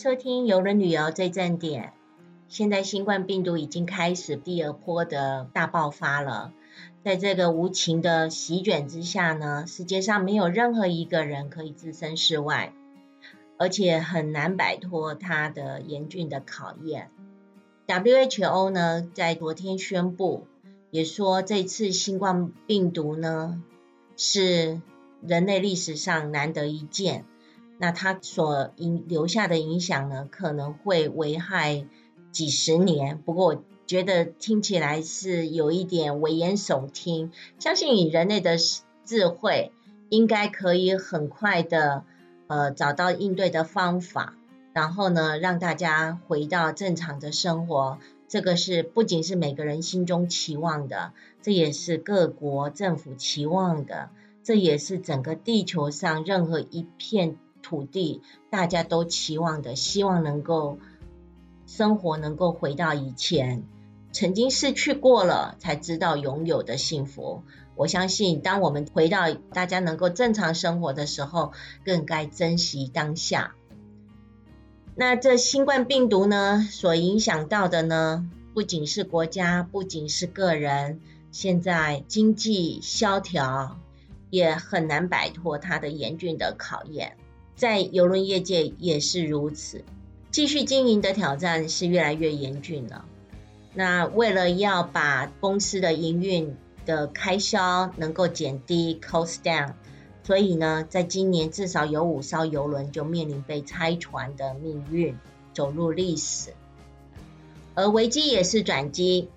收听游轮旅游最正点。现在新冠病毒已经开始第二波的大爆发了，在这个无情的席卷之下呢，世界上没有任何一个人可以置身事外，而且很难摆脱它的严峻的考验。WHO 呢，在昨天宣布，也说这次新冠病毒呢，是人类历史上难得一见。那它所影留下的影响呢，可能会危害几十年。不过我觉得听起来是有一点危言耸听。相信以人类的智慧，应该可以很快的呃找到应对的方法，然后呢让大家回到正常的生活。这个是不仅是每个人心中期望的，这也是各国政府期望的，这也是整个地球上任何一片。土地，大家都期望的，希望能够生活能够回到以前曾经失去过了才知道拥有的幸福。我相信，当我们回到大家能够正常生活的时候，更该珍惜当下。那这新冠病毒呢，所影响到的呢，不仅是国家，不仅是个人，现在经济萧条也很难摆脱它的严峻的考验。在邮轮业界也是如此，继续经营的挑战是越来越严峻了。那为了要把公司的营运的开销能够减低 （cost down），所以呢，在今年至少有五艘邮轮就面临被拆船的命运，走入历史。而危机也是转机，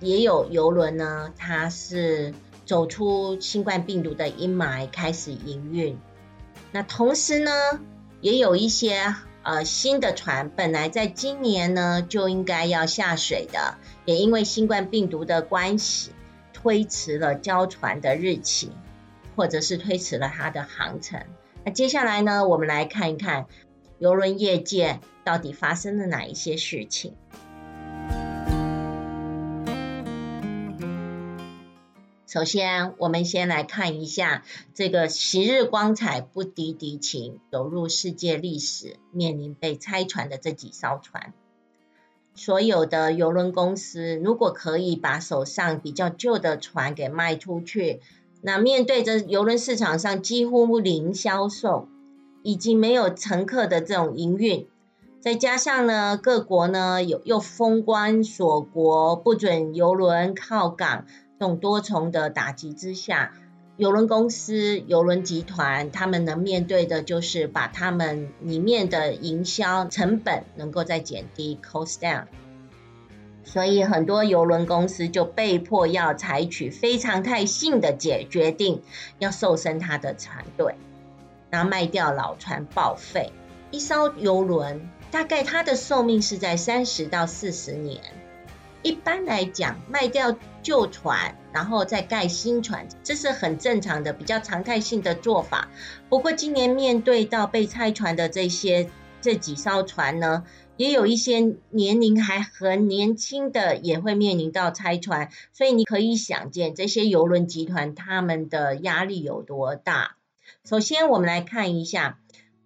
也有邮轮呢，它是走出新冠病毒的阴霾，开始营运。那同时呢，也有一些呃新的船，本来在今年呢就应该要下水的，也因为新冠病毒的关系，推迟了交船的日期，或者是推迟了它的航程。那接下来呢，我们来看一看邮轮业界到底发生了哪一些事情。首先，我们先来看一下这个昔日光彩不敌敌情，走入世界历史，面临被拆船的这几艘船。所有的邮轮公司如果可以把手上比较旧的船给卖出去，那面对着邮轮市场上几乎零销售，已经没有乘客的这种营运，再加上呢各国呢有又封关锁国，不准邮轮靠港。这种多重的打击之下，邮轮公司、邮轮集团，他们能面对的就是把他们里面的营销成本能够再减低，cost down。所以很多邮轮公司就被迫要采取非常态性的解决定，要瘦身他的船队，然后卖掉老船报废。一艘邮轮大概它的寿命是在三十到四十年。一般来讲，卖掉旧船，然后再盖新船，这是很正常的、比较常态性的做法。不过，今年面对到被拆船的这些这几艘船呢，也有一些年龄还很年轻的也会面临到拆船，所以你可以想见这些邮轮集团他们的压力有多大。首先，我们来看一下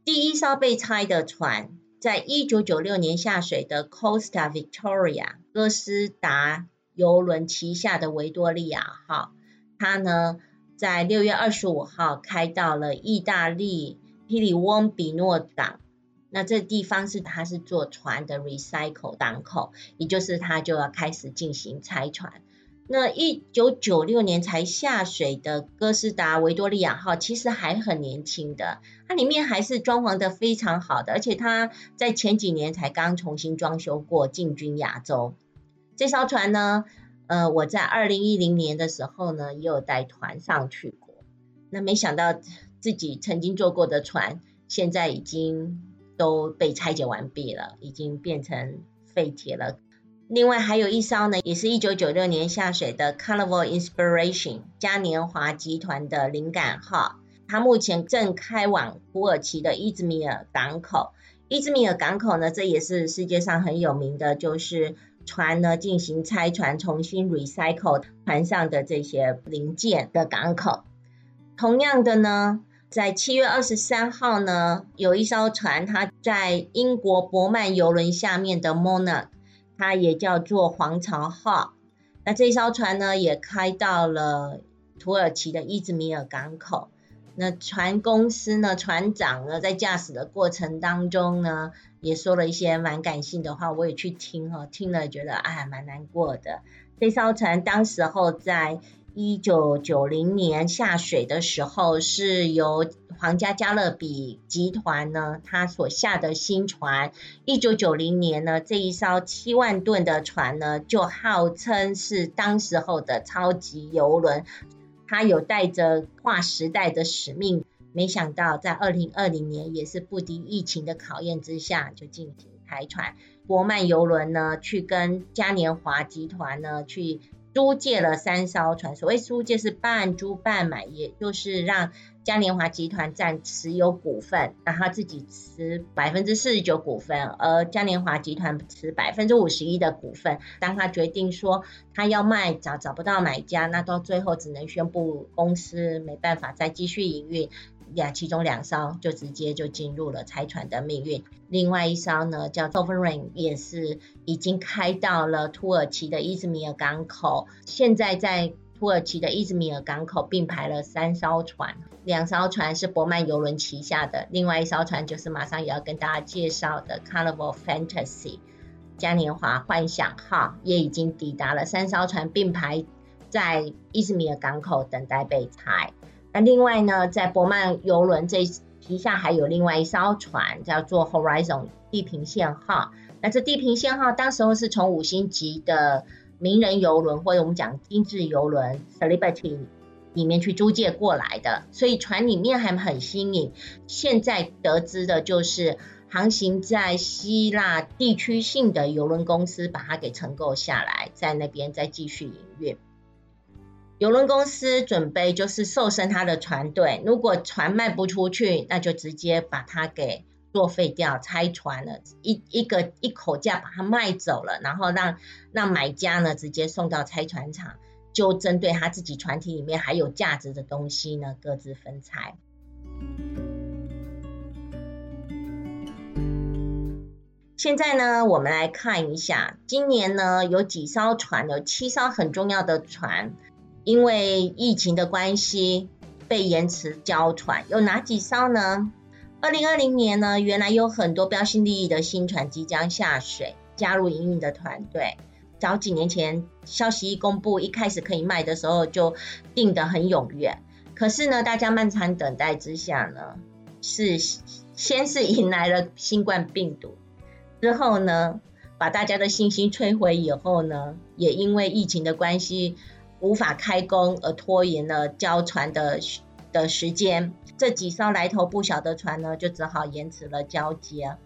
第一艘被拆的船。在一九九六年下水的 Costa Victoria 哥斯达邮轮旗下的维多利亚号，它呢在六月二十五号开到了意大利皮里翁比诺港。那这地方是它是做船的 recycle 港口，也就是它就要开始进行拆船。那一九九六年才下水的哥斯达维多利亚号，其实还很年轻的，它里面还是装潢的非常好的，而且它在前几年才刚重新装修过，进军亚洲。这艘船呢，呃，我在二零一零年的时候呢，也有带团上去过。那没想到自己曾经坐过的船，现在已经都被拆解完毕了，已经变成废铁了。另外还有一艘呢，也是一九九六年下水的 Carnival Inspiration 嘉年华集团的灵感号，它目前正开往土耳其的伊兹密尔港口。伊兹密尔港口呢，这也是世界上很有名的，就是船呢进行拆船、重新 recycle 船上的这些零件的港口。同样的呢，在七月二十三号呢，有一艘船，它在英国伯曼游轮下面的 Monarch，它也叫做皇巢号。那这艘船呢，也开到了土耳其的伊兹密尔港口。那船公司呢，船长呢，在驾驶的过程当中呢，也说了一些蛮感性的话，我也去听哈，听了觉得哎，蛮难过的。这艘船当时候在。一九九零年下水的时候，是由皇家加勒比集团呢，它所下的新船。一九九零年呢，这一艘七万吨的船呢，就号称是当时候的超级游轮，它有带着划时代的使命。没想到在二零二零年，也是不敌疫情的考验之下，就进行开船。国曼游轮呢，去跟嘉年华集团呢，去。租借了三艘船，所谓租借是半租半买，也就是让嘉年华集团占持有股份，让他自己持百分之四十九股份，而嘉年华集团持百分之五十一的股份。当他决定说他要卖，找找不到买家，那到最后只能宣布公司没办法再继续营运。呀，其中两艘就直接就进入了拆船的命运。另外一艘呢，叫 Sovereign，也是已经开到了土耳其的伊兹密尔港口。现在在土耳其的伊兹密尔港口并排了三艘船，两艘船是博曼游轮旗下的，另外一艘船就是马上也要跟大家介绍的 Carnival Fantasy 嘉年华幻想号，也已经抵达了。三艘船并排在伊兹密尔港口等待被拆。那另外呢，在博曼游轮这旗下还有另外一艘船，叫做 Horizon 地平线号。那这地平线号当时候是从五星级的名人游轮或者我们讲精致游轮 Celebrity 里面去租借过来的，所以船里面还很新颖。现在得知的就是航行在希腊地区性的游轮公司把它给承购下来，在那边再继续营运。邮轮公司准备就是瘦身他的船队，如果船卖不出去，那就直接把它给作废掉，拆船了，一一个一口价把它卖走了，然后让让买家呢直接送到拆船厂，就针对他自己船体里面还有价值的东西呢各自分拆。现在呢，我们来看一下，今年呢有几艘船，有七艘很重要的船。因为疫情的关系被延迟交船，有哪几艘呢？二零二零年呢，原来有很多标新立异的新船即将下水，加入营运的团队。早几年前消息一公布，一开始可以卖的时候就订得很踊跃。可是呢，大家漫长等待之下呢，是先是迎来了新冠病毒，之后呢，把大家的信心摧毁以后呢，也因为疫情的关系。无法开工而拖延了交船的的时间，这几艘来头不小的船呢，就只好延迟了交接。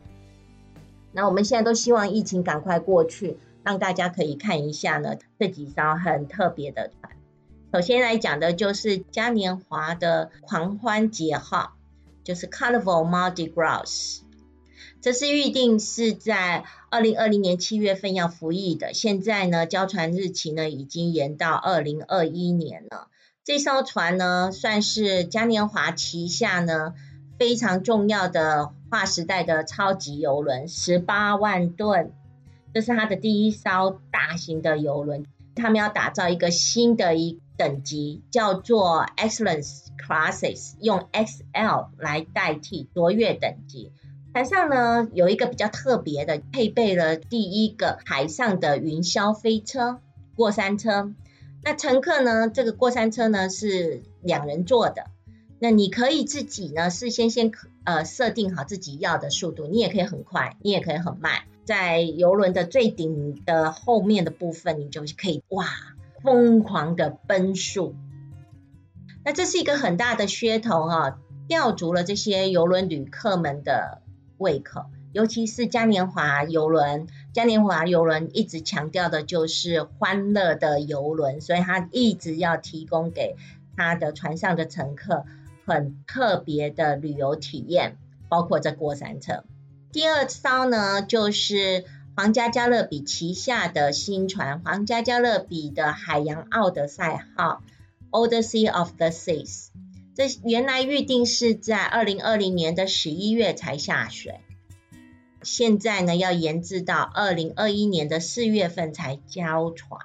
那我们现在都希望疫情赶快过去，让大家可以看一下呢这几艘很特别的船。首先来讲的就是嘉年华的狂欢节号，就是 Carnival Mardi Gras。这是预定是在二零二零年七月份要服役的，现在呢交船日期呢已经延到二零二一年了。这艘船呢算是嘉年华旗下呢非常重要的划时代的超级游轮，十八万吨，这是它的第一艘大型的游轮。他们要打造一个新的一等级，叫做 Excellence Classes，用 XL 来代替卓越等级。船上呢有一个比较特别的，配备了第一个海上的云霄飞车过山车。那乘客呢，这个过山车呢是两人坐的。那你可以自己呢事先先呃设定好自己要的速度，你也可以很快，你也可以很慢。在游轮的最顶的后面的部分，你就可以哇疯狂的奔速。那这是一个很大的噱头哈，吊足了这些游轮旅客们的。胃口，尤其是嘉年华游轮，嘉年华游轮一直强调的就是欢乐的游轮，所以它一直要提供给它的船上的乘客很特别的旅游体验，包括这过山车。第二艘呢，就是皇家加勒比旗下的新船——皇家加勒比的海洋奥德赛号 （Odyssey of the Seas）。这原来预定是在二零二零年的十一月才下水，现在呢要延至到二零二一年的四月份才交船。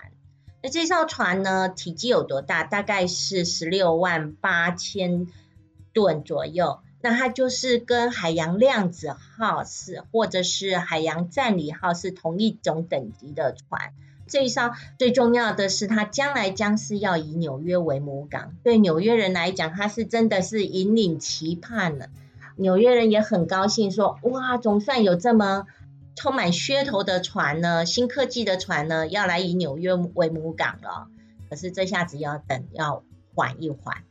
那这艘船呢，体积有多大？大概是十六万八千吨左右。那它就是跟海洋量子号是，或者是海洋战里号是同一种等级的船。这一艘最重要的是，它将来将是要以纽约为母港。对纽约人来讲，它是真的是引领期盼了。纽约人也很高兴，说：“哇，总算有这么。”充满噱头的船呢，新科技的船呢，要来以纽约为母港了。可是这下子要等，要缓一缓。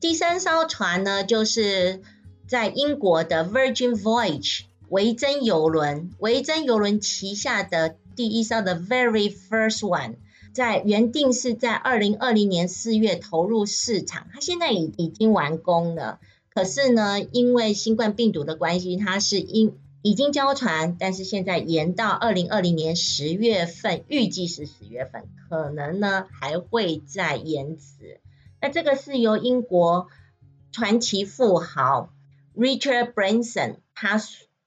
第三艘船呢，就是在英国的 Virgin Voyage 维珍游轮，维珍游轮旗下的第一艘的 Very First One，在原定是在二零二零年四月投入市场，它现在已已经完工了。可是呢，因为新冠病毒的关系，它是因已经交船，但是现在延到二零二零年十月份，预计是十月份，可能呢还会再延迟。那这个是由英国传奇富豪 Richard Branson 他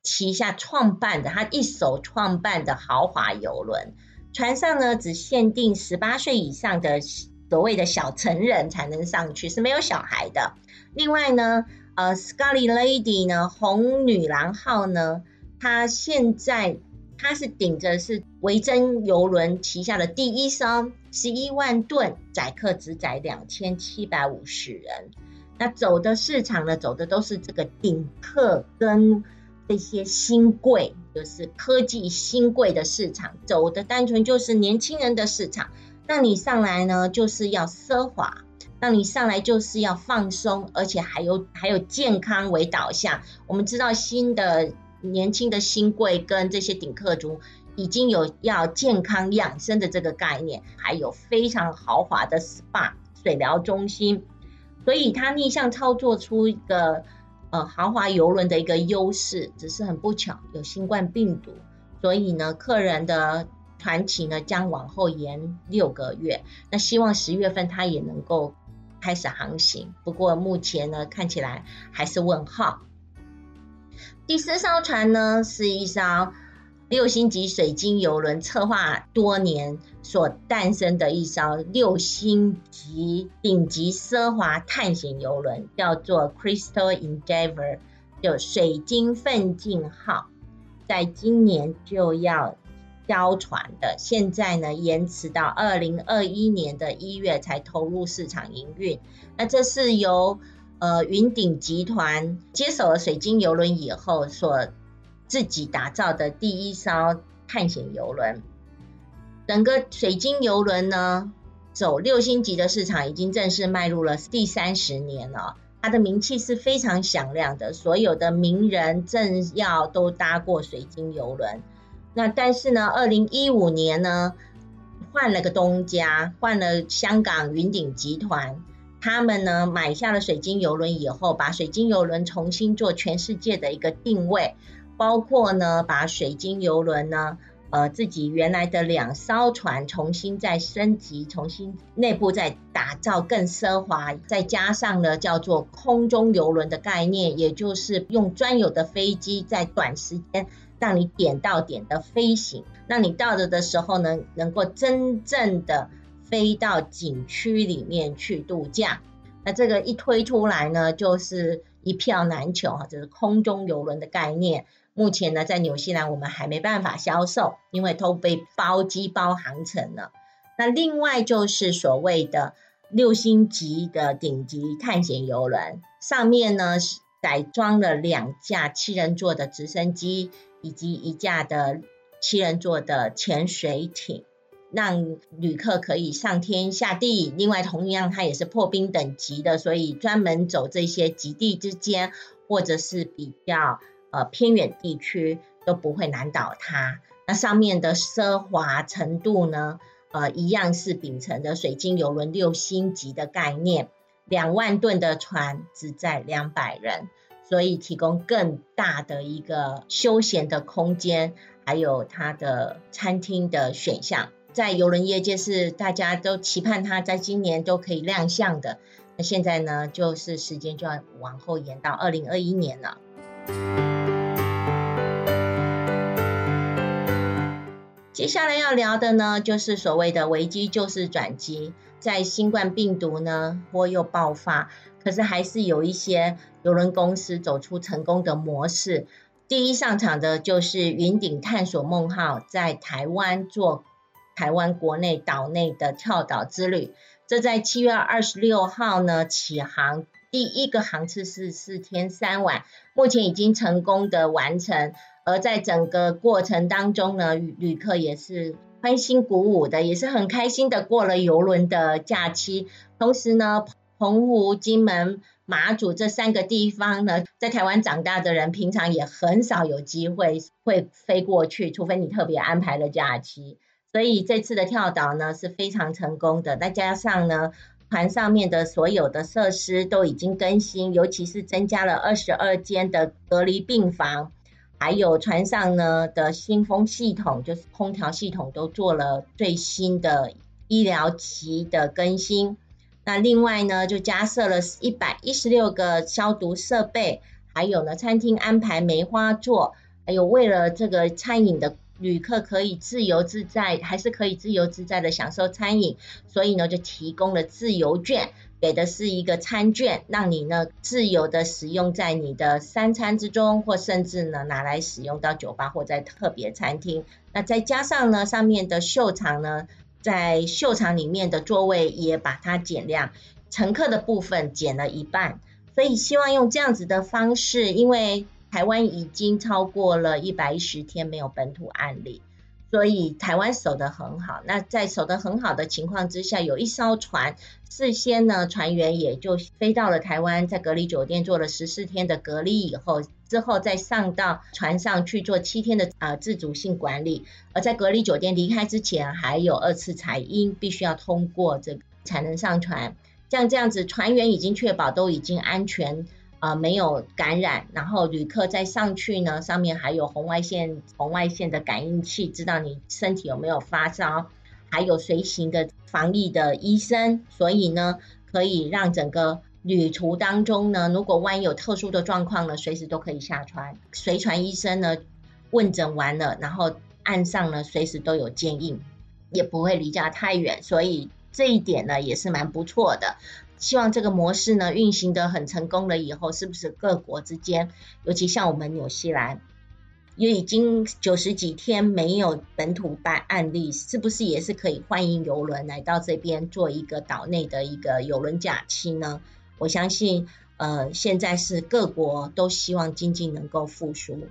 旗下创办的，他一手创办的豪华游轮。船上呢只限定十八岁以上的所谓的小成人才能上去，是没有小孩的。另外呢。呃，Scully Lady 呢，红女郎号呢，它现在它是顶着是维珍游轮旗下的第一艘，十一万吨载客只载两千七百五十人。那走的市场呢，走的都是这个顶客跟这些新贵，就是科技新贵的市场，走的单纯就是年轻人的市场。那你上来呢，就是要奢华。那你上来就是要放松，而且还有还有健康为导向。我们知道新的年轻的新贵跟这些顶客族已经有要健康养生的这个概念，还有非常豪华的 SPA 水疗中心，所以它逆向操作出一个呃豪华游轮的一个优势。只是很不巧有新冠病毒，所以呢客人的团期呢将往后延六个月。那希望十月份它也能够。开始航行，不过目前呢看起来还是问号。第四艘船呢是一艘六星级水晶游轮，策划多年所诞生的一艘六星级顶级奢华探险游轮，叫做 Crystal Endeavor，就水晶奋进号，在今年就要。交船的，现在呢延迟到二零二一年的一月才投入市场营运。那这是由呃云顶集团接手了水晶游轮以后所自己打造的第一艘探险游轮。整个水晶游轮呢走六星级的市场已经正式迈入了第三十年了，它的名气是非常响亮的，所有的名人政要都搭过水晶游轮。那但是呢，二零一五年呢，换了个东家，换了香港云顶集团，他们呢买下了水晶游轮以后，把水晶游轮重新做全世界的一个定位，包括呢把水晶游轮呢，呃自己原来的两艘船重新再升级，重新内部再打造更奢华，再加上呢叫做空中游轮的概念，也就是用专有的飞机在短时间。让你点到点的飞行，让你到了的时候呢，能够真正的飞到景区里面去度假。那这个一推出来呢，就是一票难求哈，这是空中游轮的概念。目前呢，在纽西兰我们还没办法销售，因为都被包机包航程了。那另外就是所谓的六星级的顶级探险游轮，上面呢是改装了两架七人座的直升机。以及一架的七人座的潜水艇，让旅客可以上天下地。另外，同样它也是破冰等级的，所以专门走这些极地之间，或者是比较呃偏远地区都不会难倒它。那上面的奢华程度呢，呃，一样是秉承的水晶游轮六星级的概念，两万吨的船只载两百人。所以提供更大的一个休闲的空间，还有它的餐厅的选项，在游轮业界是大家都期盼它在今年都可以亮相的。那现在呢，就是时间就要往后延到二零二一年了。接下来要聊的呢，就是所谓的危机就是转机。在新冠病毒呢波又爆发，可是还是有一些邮轮公司走出成功的模式。第一上场的就是云顶探索梦号，在台湾做台湾国内岛内的跳岛之旅。这在七月二十六号呢起航，第一个航次是四天三晚，目前已经成功的完成。而在整个过程当中呢，旅客也是欢欣鼓舞的，也是很开心的过了游轮的假期。同时呢，澎湖、金门、马祖这三个地方呢，在台湾长大的人，平常也很少有机会会飞过去，除非你特别安排了假期。所以这次的跳岛呢是非常成功的，再加上呢，船上面的所有的设施都已经更新，尤其是增加了二十二间的隔离病房，还有船上呢的新风系统，就是空调系统都做了最新的医疗级的更新。那另外呢，就加设了一百一十六个消毒设备，还有呢，餐厅安排梅花座，还有为了这个餐饮的。旅客可以自由自在，还是可以自由自在的享受餐饮，所以呢，就提供了自由券，给的是一个餐券，让你呢自由的使用在你的三餐之中，或甚至呢拿来使用到酒吧或在特别餐厅。那再加上呢，上面的秀场呢，在秀场里面的座位也把它减量，乘客的部分减了一半，所以希望用这样子的方式，因为。台湾已经超过了一百一十天没有本土案例，所以台湾守得很好。那在守得很好的情况之下，有一艘船事先呢，船员也就飞到了台湾，在隔离酒店做了十四天的隔离以后，之后再上到船上去做七天的啊自主性管理。而在隔离酒店离开之前，还有二次采阴，必须要通过这才能上船。像这样子，船员已经确保都已经安全。啊，没有感染，然后旅客再上去呢，上面还有红外线、红外线的感应器，知道你身体有没有发烧，还有随行的防疫的医生，所以呢，可以让整个旅途当中呢，如果万一有特殊的状况呢，随时都可以下船。随船医生呢，问诊完了，然后岸上呢，随时都有接应，也不会离家太远，所以这一点呢，也是蛮不错的。希望这个模式呢运行的很成功了以后，是不是各国之间，尤其像我们纽西兰，也已经九十几天没有本土办案例，是不是也是可以欢迎游轮来到这边做一个岛内的一个游轮假期呢？我相信，呃，现在是各国都希望经济能够复苏。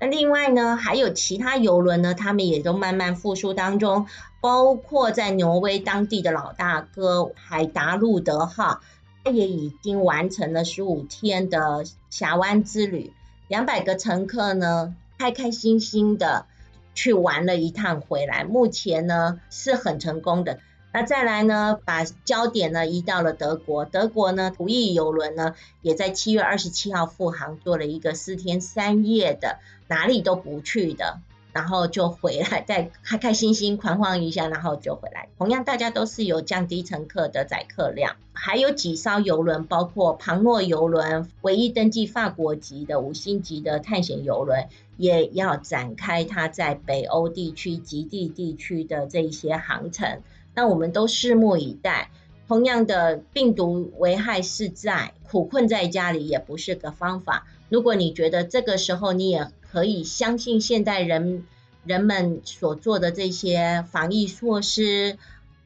那另外呢，还有其他游轮呢，他们也都慢慢复苏当中，包括在挪威当地的老大哥海达路德号，他也已经完成了十五天的峡湾之旅，两百个乘客呢，开开心心的去玩了一趟回来，目前呢是很成功的。那再来呢，把焦点呢移到了德国。德国呢，途易游轮呢，也在七月二十七号复航，做了一个四天三夜的哪里都不去的，然后就回来，再开开心心狂欢一下，然后就回来。同样，大家都是有降低乘客的载客量。还有几艘游轮，包括庞诺游轮，唯一登记法国籍的五星级的探险游轮，也要展开它在北欧地区、极地地区的这些航程。那我们都拭目以待。同样的病毒危害是在，苦困在家里也不是个方法。如果你觉得这个时候你也可以相信现代人人们所做的这些防疫措施，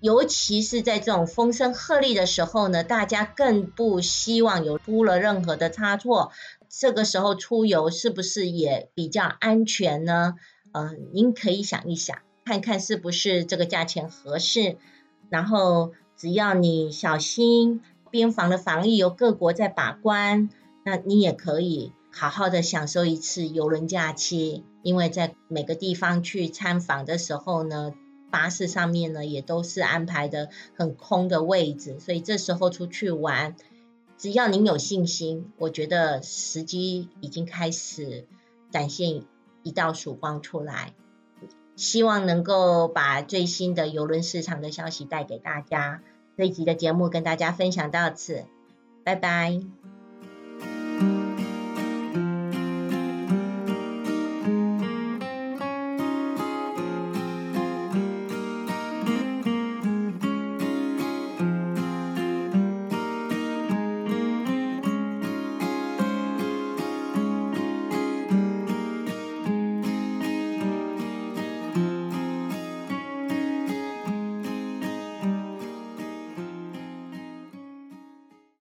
尤其是在这种风声鹤唳的时候呢，大家更不希望有出了任何的差错。这个时候出游是不是也比较安全呢？嗯，您可以想一想。看看是不是这个价钱合适，然后只要你小心，边防的防疫由各国在把关，那你也可以好好的享受一次游轮假期。因为在每个地方去参访的时候呢，巴士上面呢也都是安排的很空的位置，所以这时候出去玩，只要您有信心，我觉得时机已经开始展现一道曙光出来。希望能够把最新的邮轮市场的消息带给大家。这一集的节目跟大家分享到此，拜拜。